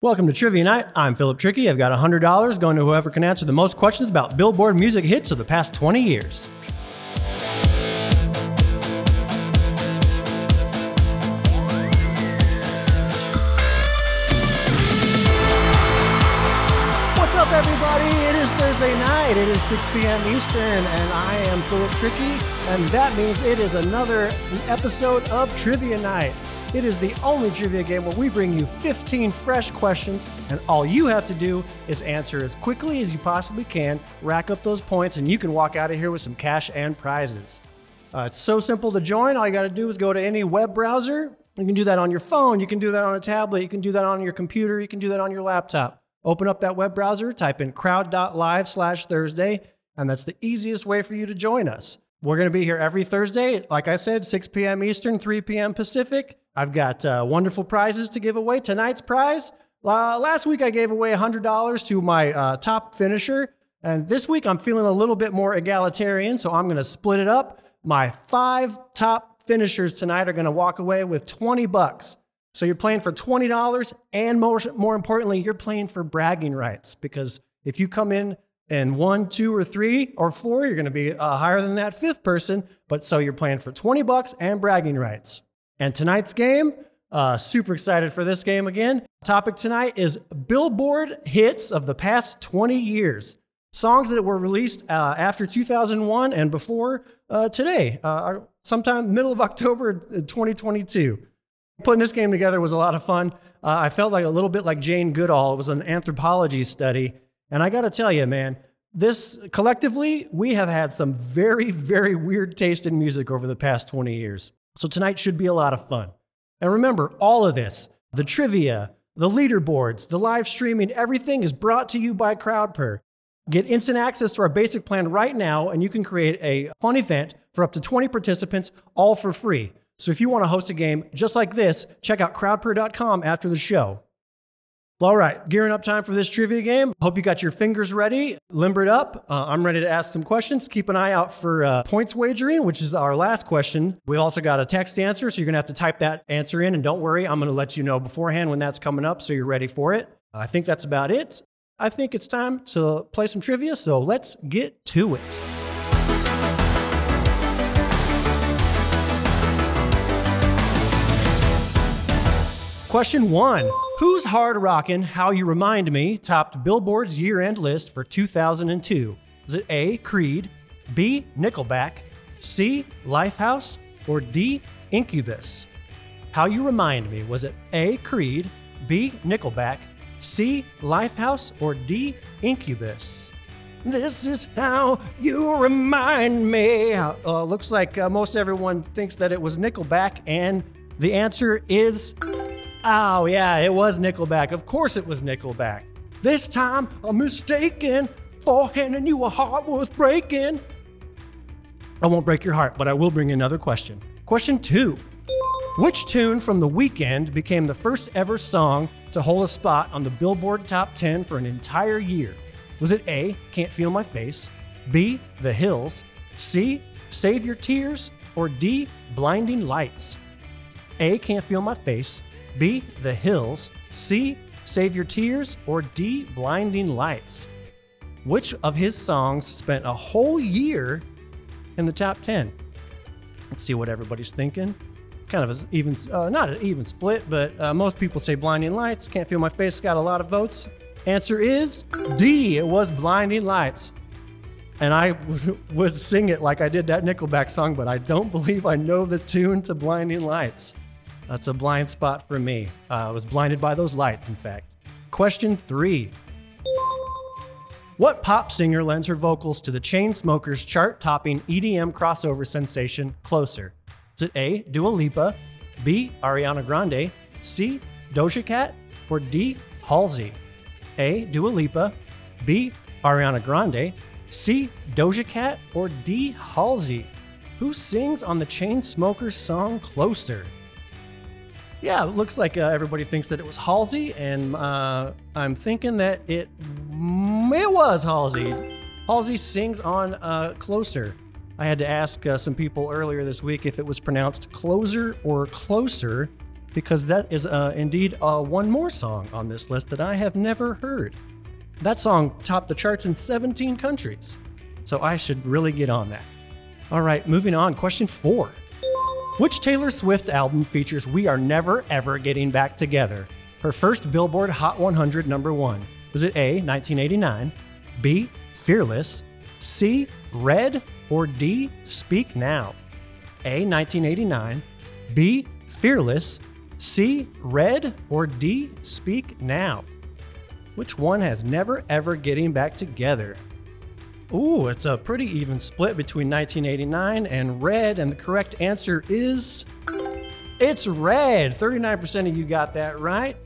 Welcome to Trivia Night. I'm Philip Trickey. I've got $100 going to whoever can answer the most questions about Billboard music hits of the past 20 years. What's up, everybody? It is Thursday night. It is 6 p.m. Eastern, and I am Philip Trickey, and that means it is another episode of Trivia Night. It is the only trivia game where we bring you 15 fresh questions, and all you have to do is answer as quickly as you possibly can, rack up those points, and you can walk out of here with some cash and prizes. Uh, it's so simple to join. All you got to do is go to any web browser. You can do that on your phone, you can do that on a tablet, you can do that on your computer, you can do that on your laptop. Open up that web browser, type in crowd.live slash Thursday, and that's the easiest way for you to join us. We're going to be here every Thursday, like I said, 6 p.m. Eastern, 3 p.m. Pacific. I've got uh, wonderful prizes to give away. Tonight's prize, uh, last week I gave away $100 to my uh, top finisher, and this week I'm feeling a little bit more egalitarian, so I'm going to split it up. My five top finishers tonight are going to walk away with 20 bucks. So you're playing for $20, and more, more importantly, you're playing for bragging rights because if you come in and one, two, or three, or four, you're going to be uh, higher than that fifth person. But so you're playing for 20 bucks and bragging rights. And tonight's game, uh, super excited for this game again. Topic tonight is Billboard hits of the past 20 years. Songs that were released uh, after 2001 and before uh, today, uh, sometime middle of October 2022. Putting this game together was a lot of fun. Uh, I felt like a little bit like Jane Goodall. It was an anthropology study. And I got to tell you, man, this collectively, we have had some very, very weird taste in music over the past 20 years. So tonight should be a lot of fun. And remember, all of this the trivia, the leaderboards, the live streaming, everything is brought to you by CrowdPurr. Get instant access to our basic plan right now, and you can create a fun event for up to 20 participants, all for free. So if you want to host a game just like this, check out crowdpurr.com after the show. All right, gearing up time for this trivia game. Hope you got your fingers ready, limbered up. Uh, I'm ready to ask some questions. Keep an eye out for uh, points wagering, which is our last question. We also got a text answer, so you're gonna have to type that answer in. And don't worry, I'm gonna let you know beforehand when that's coming up so you're ready for it. I think that's about it. I think it's time to play some trivia, so let's get to it. Question one Whose Hard Rockin' How You Remind Me topped Billboard's year end list for 2002? Is it A, Creed, B, Nickelback, C, Lifehouse, or D, Incubus? How You Remind Me was it A, Creed, B, Nickelback, C, Lifehouse, or D, Incubus? This is how you remind me. Uh, looks like uh, most everyone thinks that it was Nickelback, and the answer is Oh, yeah, it was Nickelback. Of course it was Nickelback. This time I'm mistaken for handing you a heart worth breaking. I won't break your heart, but I will bring another question. Question two Which tune from The Weeknd became the first ever song to hold a spot on the Billboard Top 10 for an entire year? Was it A, Can't Feel My Face, B, The Hills, C, Save Your Tears, or D, Blinding Lights? A, Can't Feel My Face, B. The Hills. C. Save Your Tears. Or D. Blinding Lights. Which of his songs spent a whole year in the top 10? Let's see what everybody's thinking. Kind of an even, uh, not an even split, but uh, most people say Blinding Lights. Can't Feel My Face got a lot of votes. Answer is D. It was Blinding Lights. And I would sing it like I did that Nickelback song, but I don't believe I know the tune to Blinding Lights. That's a blind spot for me. Uh, I was blinded by those lights, in fact. Question three What pop singer lends her vocals to the Chainsmokers chart topping EDM crossover sensation Closer? Is it A. Dua Lipa, B. Ariana Grande, C. Doja Cat, or D. Halsey? A. Dua Lipa, B. Ariana Grande, C. Doja Cat, or D. Halsey? Who sings on the Chainsmokers song Closer? Yeah, it looks like uh, everybody thinks that it was Halsey, and uh, I'm thinking that it it was Halsey. Halsey sings on uh, "Closer." I had to ask uh, some people earlier this week if it was pronounced "closer" or "closer," because that is uh, indeed uh, one more song on this list that I have never heard. That song topped the charts in 17 countries, so I should really get on that. All right, moving on. Question four Which Taylor Swift album features We Are Never Ever Getting Back Together? Her first Billboard Hot 100 number one. Was it A, 1989, B, Fearless, C, Red, or D, Speak Now? A, 1989, B, Fearless, C, Red, or D, Speak Now? Which one has never ever getting back together? Ooh, it's a pretty even split between 1989 and Red, and the correct answer is it's Red. 39% of you got that right.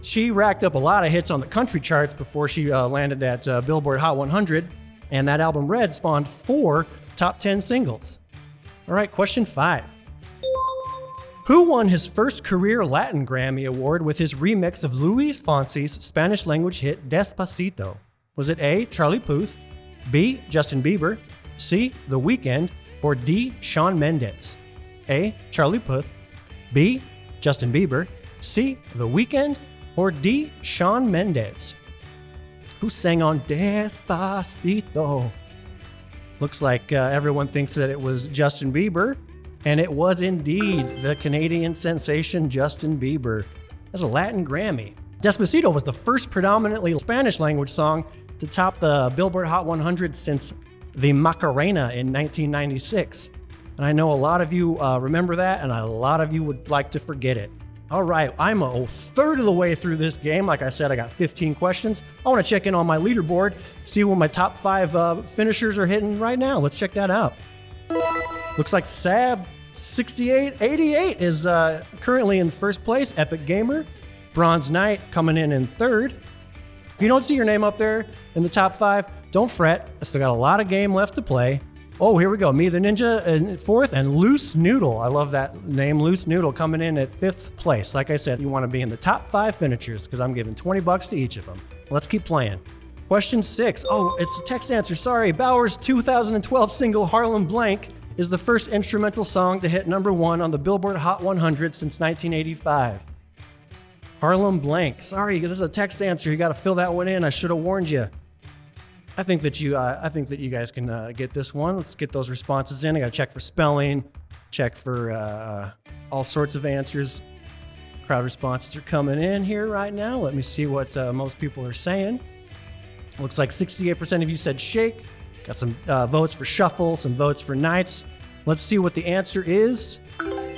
She racked up a lot of hits on the country charts before she uh, landed that uh, Billboard Hot 100, and that album Red spawned four top 10 singles. All right, question five. Who won his first career Latin Grammy Award with his remix of Luis Fonsi's Spanish language hit Despacito? Was it A. Charlie Puth, B. Justin Bieber, C. The Weeknd, or D. Shawn Mendes? A. Charlie Puth, B. Justin Bieber, C. The Weeknd, or D. Shawn Mendes? Who sang on Despacito? Looks like uh, everyone thinks that it was Justin Bieber, and it was indeed the Canadian sensation Justin Bieber. As a Latin Grammy. Despacito was the first predominantly Spanish language song to top the Billboard Hot 100 since the Macarena in 1996. And I know a lot of you uh, remember that, and a lot of you would like to forget it. All right, I'm a third of the way through this game. Like I said, I got 15 questions. I want to check in on my leaderboard, see what my top five uh, finishers are hitting right now. Let's check that out. Looks like Sab 6888 is uh, currently in first place. Epic Gamer, Bronze Knight coming in in third. If you don't see your name up there in the top five, don't fret. I still got a lot of game left to play. Oh, here we go. Me the Ninja in fourth and Loose Noodle. I love that name. Loose Noodle coming in at fifth place. Like I said, you want to be in the top five finishers because I'm giving 20 bucks to each of them. Let's keep playing. Question six. Oh, it's a text answer. Sorry. Baauer's 2012 single Harlem Blank is the first instrumental song to hit number one on the Billboard Hot 100 since 1985. Harlem Blank. Sorry, this is a text answer. You got to fill that one in. I should have warned you. I think that you, uh, I think that you guys can uh, get this one. Let's get those responses in. I got to check for spelling, check for uh, all sorts of answers. Crowd responses are coming in here right now. Let me see what uh, most people are saying. Looks like 68% of you said shake. Got some uh, votes for shuffle, some votes for knights. Let's see what the answer is.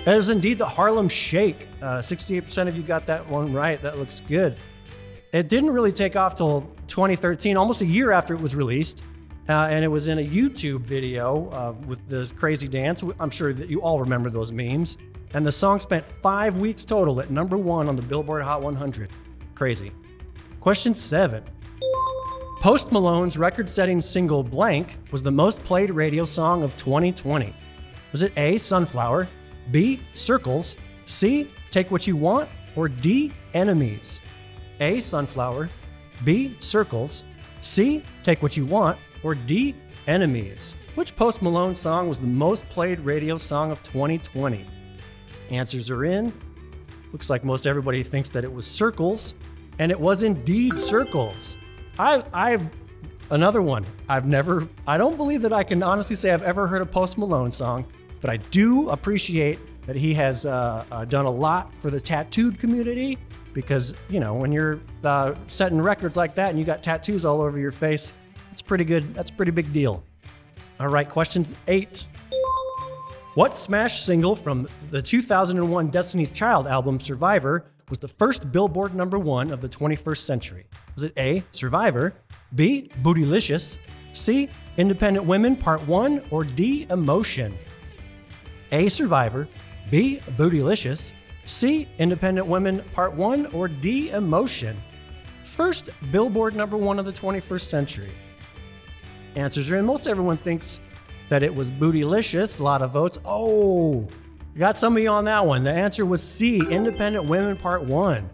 That is indeed the Harlem Shake. Uh, 68% of you got that one right. That looks good. It didn't really take off till 2013, almost a year after it was released. Uh, and it was in a YouTube video uh, with this crazy dance. I'm sure that you all remember those memes. And the song spent five weeks total at number one on the Billboard Hot 100. Crazy. Question seven Post Malone's record setting single Blank was the most played radio song of 2020. Was it A, Sunflower, B, Circles, C, Take What You Want, or D, Enemies? A. Sunflower, B. Circles, C. Take What You Want, or D. Enemies. Which Post Malone song was the most played radio song of 2020? Answers are in. Looks like most everybody thinks that it was Circles, and it was indeed Circles. I, I've another one. I've never. I don't believe that I can honestly say I've ever heard a Post Malone song, but I do appreciate that he has uh, uh, done a lot for the tattooed community because you know when you're uh, setting records like that and you got tattoos all over your face, it's pretty good. That's a pretty big deal. All right, question eight. What smash single from the 2001 Destiny's Child album Survivor was the first Billboard number one of the 21st century? Was it A, Survivor, B, Bootylicious, C, Independent Women Part 1, or D, Emotion? A, Survivor, B, Bootylicious, C, Independent Women Part 1, or D, Emotion? First Billboard number one of the 21st century. Answers are in. Most everyone thinks that it was Bootylicious. A lot of votes. Oh, got some of you on that one. The answer was C, Independent Women Part 1.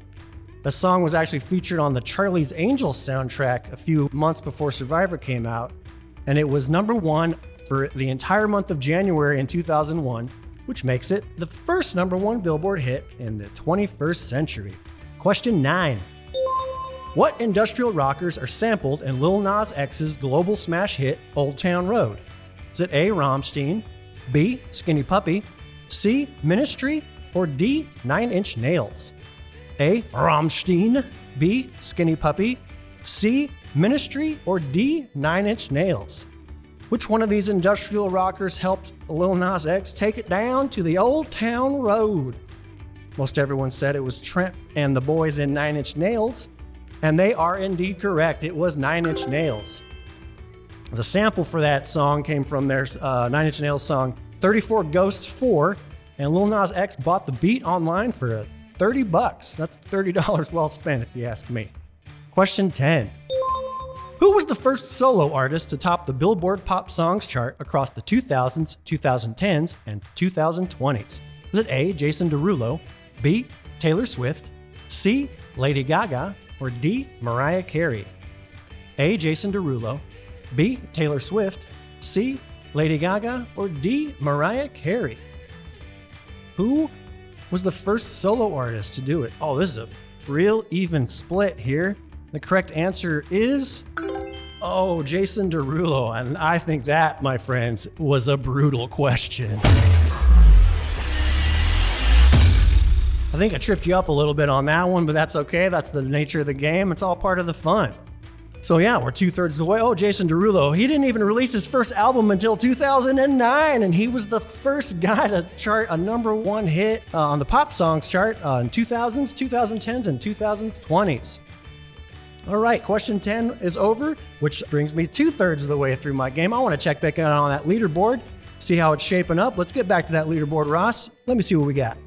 The song was actually featured on the Charlie's Angels soundtrack a few months before Survivor came out, and it was number one for the entire month of January in 2001 which makes it the first number one Billboard hit in the 21st century. Question 9. What industrial rockers are sampled in Lil Nas X's global smash hit Old Town Road? Is it A. Rammstein, B. Skinny Puppy, C. Ministry, or D. Nine Inch Nails? A. Rammstein, B. Skinny Puppy, C. Ministry, or D. Nine Inch Nails? Which one of these industrial rockers helped Lil Nas X take it down to the Old Town Road? Most everyone said it was Trent and the boys in Nine Inch Nails, and they are indeed correct. It was Nine Inch Nails. The sample for that song came from their uh, Nine Inch Nails song 34 Ghosts 4, and Lil Nas X bought the beat online for 30 bucks. That's $30 well spent, if you ask me. Question 10. Who was the first solo artist to top the Billboard Pop Songs chart across the 2000s, 2010s, and 2020s? Was it A. Jason Derulo, B. Taylor Swift, C. Lady Gaga, or D. Mariah Carey? A. Jason Derulo, B. Taylor Swift, C. Lady Gaga, or D. Mariah Carey? Who was the first solo artist to do it? Oh, this is a real even split here. The correct answer is Oh, Jason Derulo. And I think that, my friends, was a brutal question. I think I tripped you up a little bit on that one, but that's okay. That's the nature of the game. It's all part of the fun. So yeah, we're two thirds of the way. Oh, Jason Derulo, he didn't even release his first album until 2009, and he was the first guy to chart a number one hit uh, on the pop songs chart uh, in 2000s, 2010s, and 2020s. All right, question 10 is over, which brings me two thirds of the way through my game. I want to check back in on that leaderboard, see how it's shaping up. Let's get back to that leaderboard, Ross. Let me see what we got.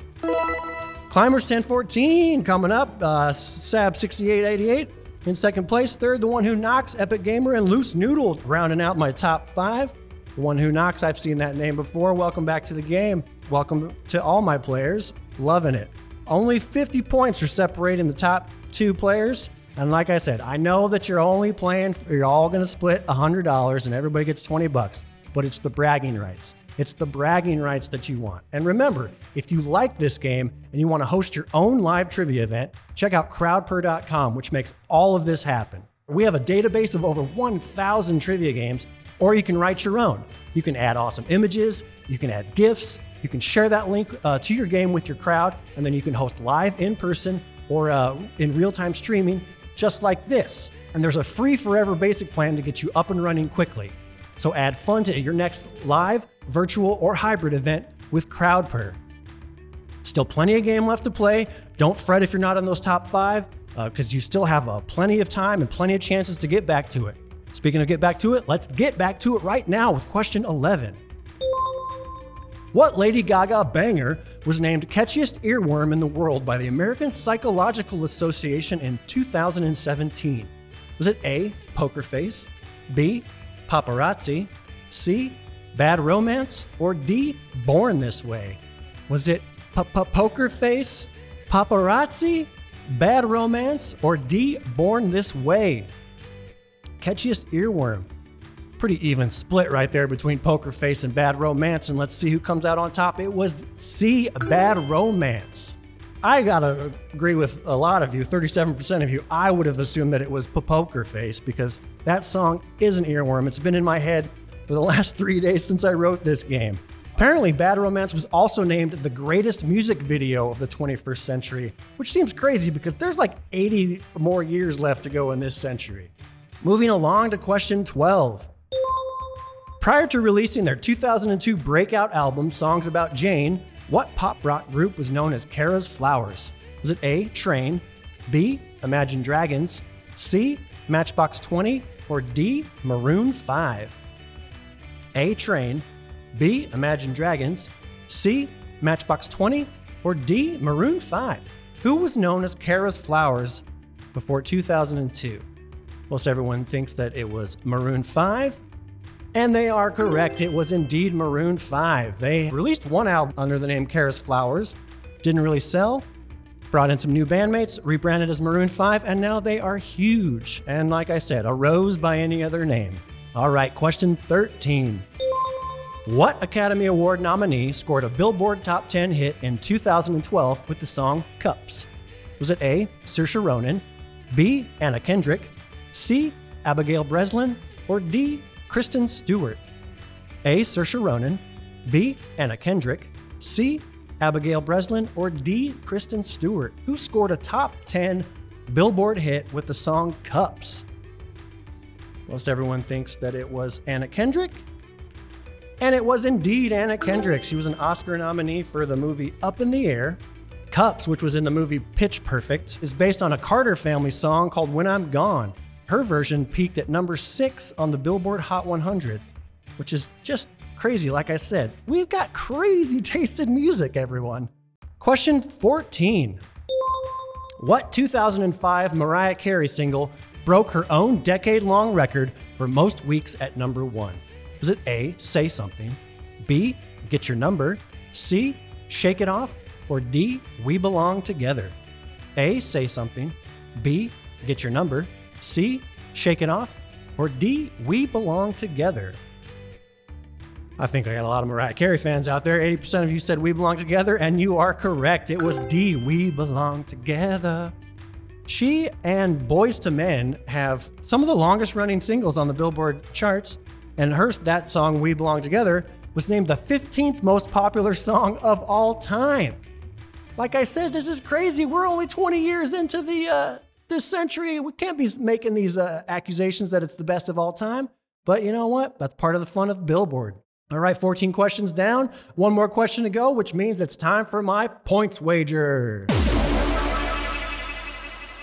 Climbers 1014 coming up, uh, Sab 6888 in second place. Third, the one who knocks, Epic Gamer and Loose Noodle rounding out my top five. The one who knocks, I've seen that name before. Welcome back to the game. Welcome to all my players. Loving it. Only 50 points are separating the top two players. And like I said, I know that you're only playing, you're all going to split $100 and everybody gets 20 bucks, but it's the bragging rights. It's the bragging rights that you want. And remember, if you like this game and you want to host your own live trivia event, check out crowdpurr.com, which makes all of this happen. We have a database of over 1,000 trivia games, or you can write your own. You can add awesome images, you can add GIFs, you can share that link uh, to your game with your crowd, and then you can host live in person or uh, in real time streaming just like this. And there's a free forever basic plan to get you up and running quickly. So add fun to your next live, virtual, or hybrid event with CrowdPurr. Still plenty of game left to play. Don't fret if you're not in those top five, because uh, you still have uh, plenty of time and plenty of chances to get back to it. Speaking of get back to it, let's get back to it right now with question 11. What Lady Gaga banger was named catchiest earworm in the world by the American Psychological Association in 2017? Was it A, Poker Face, B, Paparazzi, C, Bad Romance, or D, Born This Way? Was it Poker Face, Paparazzi, Bad Romance, or D, Born This Way? Catchiest earworm pretty even split right there between Poker Face and Bad Romance. And let's see who comes out on top. It was C, Bad Romance. I gotta agree with a lot of you, 37% of you. I would have assumed that it was Poker Face because that song is an earworm. It's been in my head for the last three days since I wrote this game. Apparently, Bad Romance was also named the greatest music video of the 21st century, which seems crazy because there's like 80 more years left to go in this century. Moving along to question 12. Prior to releasing their 2002 breakout album, Songs About Jane, what pop rock group was known as Kara's Flowers? Was it A, Train, B, Imagine Dragons, C, Matchbox 20, or D, Maroon 5? A, Train, B, Imagine Dragons, C, Matchbox 20, or D, Maroon 5? Who was known as Kara's Flowers before 2002? Most everyone thinks that it was Maroon 5 and they are correct. It was indeed Maroon 5. They released one album under the name Kara's Flowers, didn't really sell, brought in some new bandmates, rebranded as Maroon 5, and now they are huge. And like I said, a rose by any other name. All right, question 13. What Academy Award nominee scored a Billboard Top 10 hit in 2012 with the song Cups? Was it A. Saoirse Ronan, B. Anna Kendrick, C. Abigail Breslin, or D. Kristen Stewart? A. Saoirse Ronan, B. Anna Kendrick, C. Abigail Breslin, or D. Kristen Stewart, who scored a top 10 Billboard hit with the song Cups? Most everyone thinks that it was Anna Kendrick. And it was indeed Anna Kendrick. She was an Oscar nominee for the movie Up in the Air. Cups, which was in the movie Pitch Perfect, is based on a Carter family song called When I'm Gone. Her version peaked at number six on the Billboard Hot 100, which is just crazy. Like I said, we've got crazy tasted music, everyone. Question 14 What 2005 Mariah Carey single broke her own decade long record for most weeks at number one? Was it A, Say Something, B, Get Your Number, C, Shake It Off, or D, We Belong Together? A, Say Something, B, Get Your Number, C, Shake It Off, or D, We Belong Together? I think I got a lot of Mariah Carey fans out there. 80% of you said We Belong Together, and you are correct. It was D, We Belong Together. She and Boyz II Men have some of the longest running singles on the Billboard charts, and her that song We Belong Together was named the 15th most popular song of all time. Like I said, this is crazy. We're only 20 years into the uh, this century. We can't be making these uh, accusations that it's the best of all time. But you know what? That's part of the fun of Billboard. All right, 14 questions down. One more question to go, which means it's time for my points wager.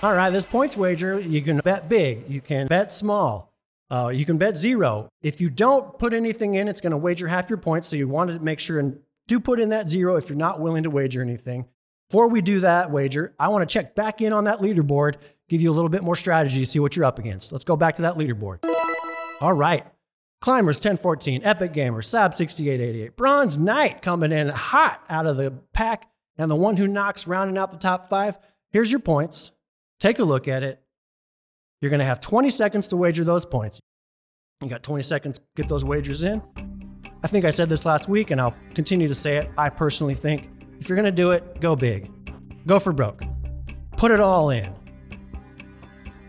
All right, this points wager, you can bet big, you can bet small, uh, you can bet zero. If you don't put anything in, it's going to wager half your points. So you want to make sure and do put in that zero if you're not willing to wager anything. Before we do that wager, I want to check back in on that leaderboard, give you a little bit more strategy, to see what you're up against. Let's go back to that leaderboard. All right. Climbers 1014, Epic Gamer, Sab 6888, Bronze Knight coming in hot out of the pack, and the one who knocks rounding out the top five. Here's your points. Take a look at it. You're going to have 20 seconds to wager those points. You got 20 seconds to get those wagers in. I think I said this last week, and I'll continue to say it. I personally think if you're going to do it, go big, go for broke, put it all in,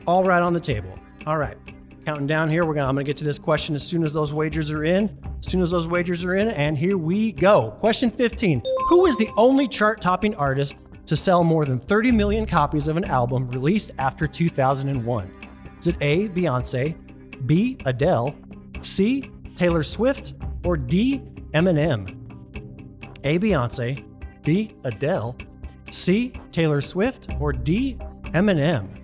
all right on the table. All right. Counting down here, we're gonna I'm gonna get to this question as soon as those wagers are in. As soon as those wagers are in, and here we go. Question 15. Who is the only chart-topping artist to sell more than 30 million copies of an album released after 2001? Is it A, Beyonce, B, Adele, C, Taylor Swift, or D, Eminem? A, Beyonce, B, Adele, C, Taylor Swift, or D, Eminem?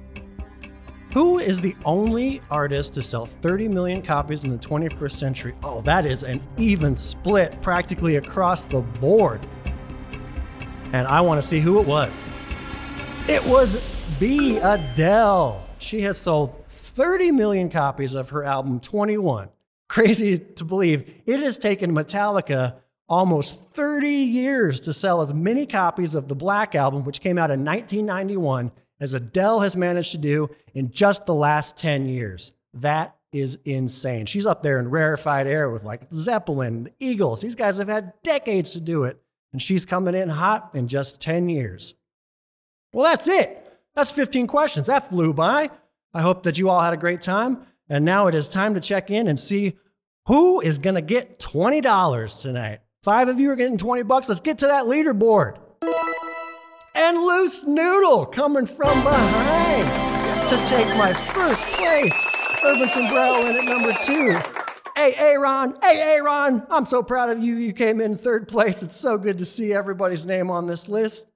Who is the only artist to sell 30 million copies in the 21st century? Oh, that is an even split practically across the board. And I want to see who it was. It was B. Adele. She has sold 30 million copies of her album 21. Crazy to believe. It has taken Metallica almost 30 years to sell as many copies of the Black Album, which came out in 1991 as Adele has managed to do in just the last 10 years. That is insane. She's up there in rarefied air with like Zeppelin, the Eagles. These guys have had decades to do it, and she's coming in hot in just 10 years. Well, that's it. That's 15 questions. That flew by. I hope that you all had a great time. And now it is time to check in and see who is going to get $20 tonight. Five of you are getting 20 bucks. Let's get to that leaderboard and Loose Noodle coming from behind to take my first place. Urban Sombrero in at number two. Hey, Aaron. Hey, Aaron. I'm so proud of you. You came in third place. It's so good to see everybody's name on this list.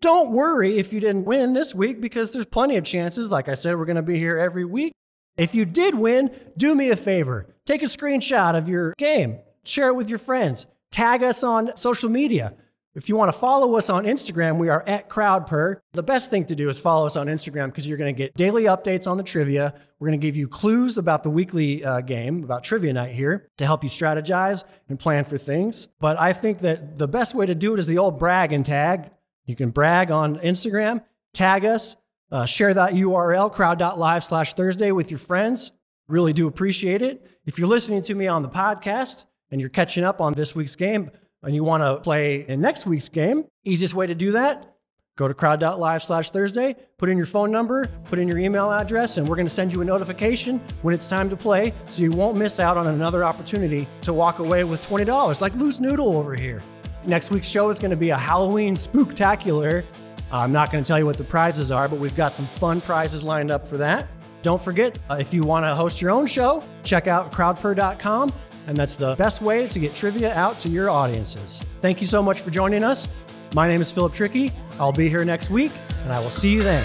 Don't worry if you didn't win this week because there's plenty of chances. Like I said, we're going to be here every week. If you did win, do me a favor. Take a screenshot of your game, share it with your friends, tag us on social media. If you want to follow us on Instagram, we are at CrowdPurr. The best thing to do is follow us on Instagram because you're going to get daily updates on the trivia. We're going to give you clues about the weekly uh, game, about trivia night here, to help you strategize and plan for things. But I think that the best way to do it is the old brag and tag. You can brag on Instagram, tag us, uh, share that URL, crowd.live slash Thursday with your friends. Really do appreciate it. If you're listening to me on the podcast, and you're catching up on this week's game and you want to play in next week's game, easiest way to do that, go to crowd.live slash Thursday, put in your phone number, put in your email address, and we're going to send you a notification when it's time to play so you won't miss out on another opportunity to walk away with $20, like Loose Noodle over here. Next week's show is going to be a Halloween spooktacular. I'm not going to tell you what the prizes are, but we've got some fun prizes lined up for that. Don't forget, uh, if you want to host your own show, check out crowdpurr.com and that's the best way to get trivia out to your audiences. Thank you so much for joining us. My name is Philip Trickey. I'll be here next week, and I will see you then.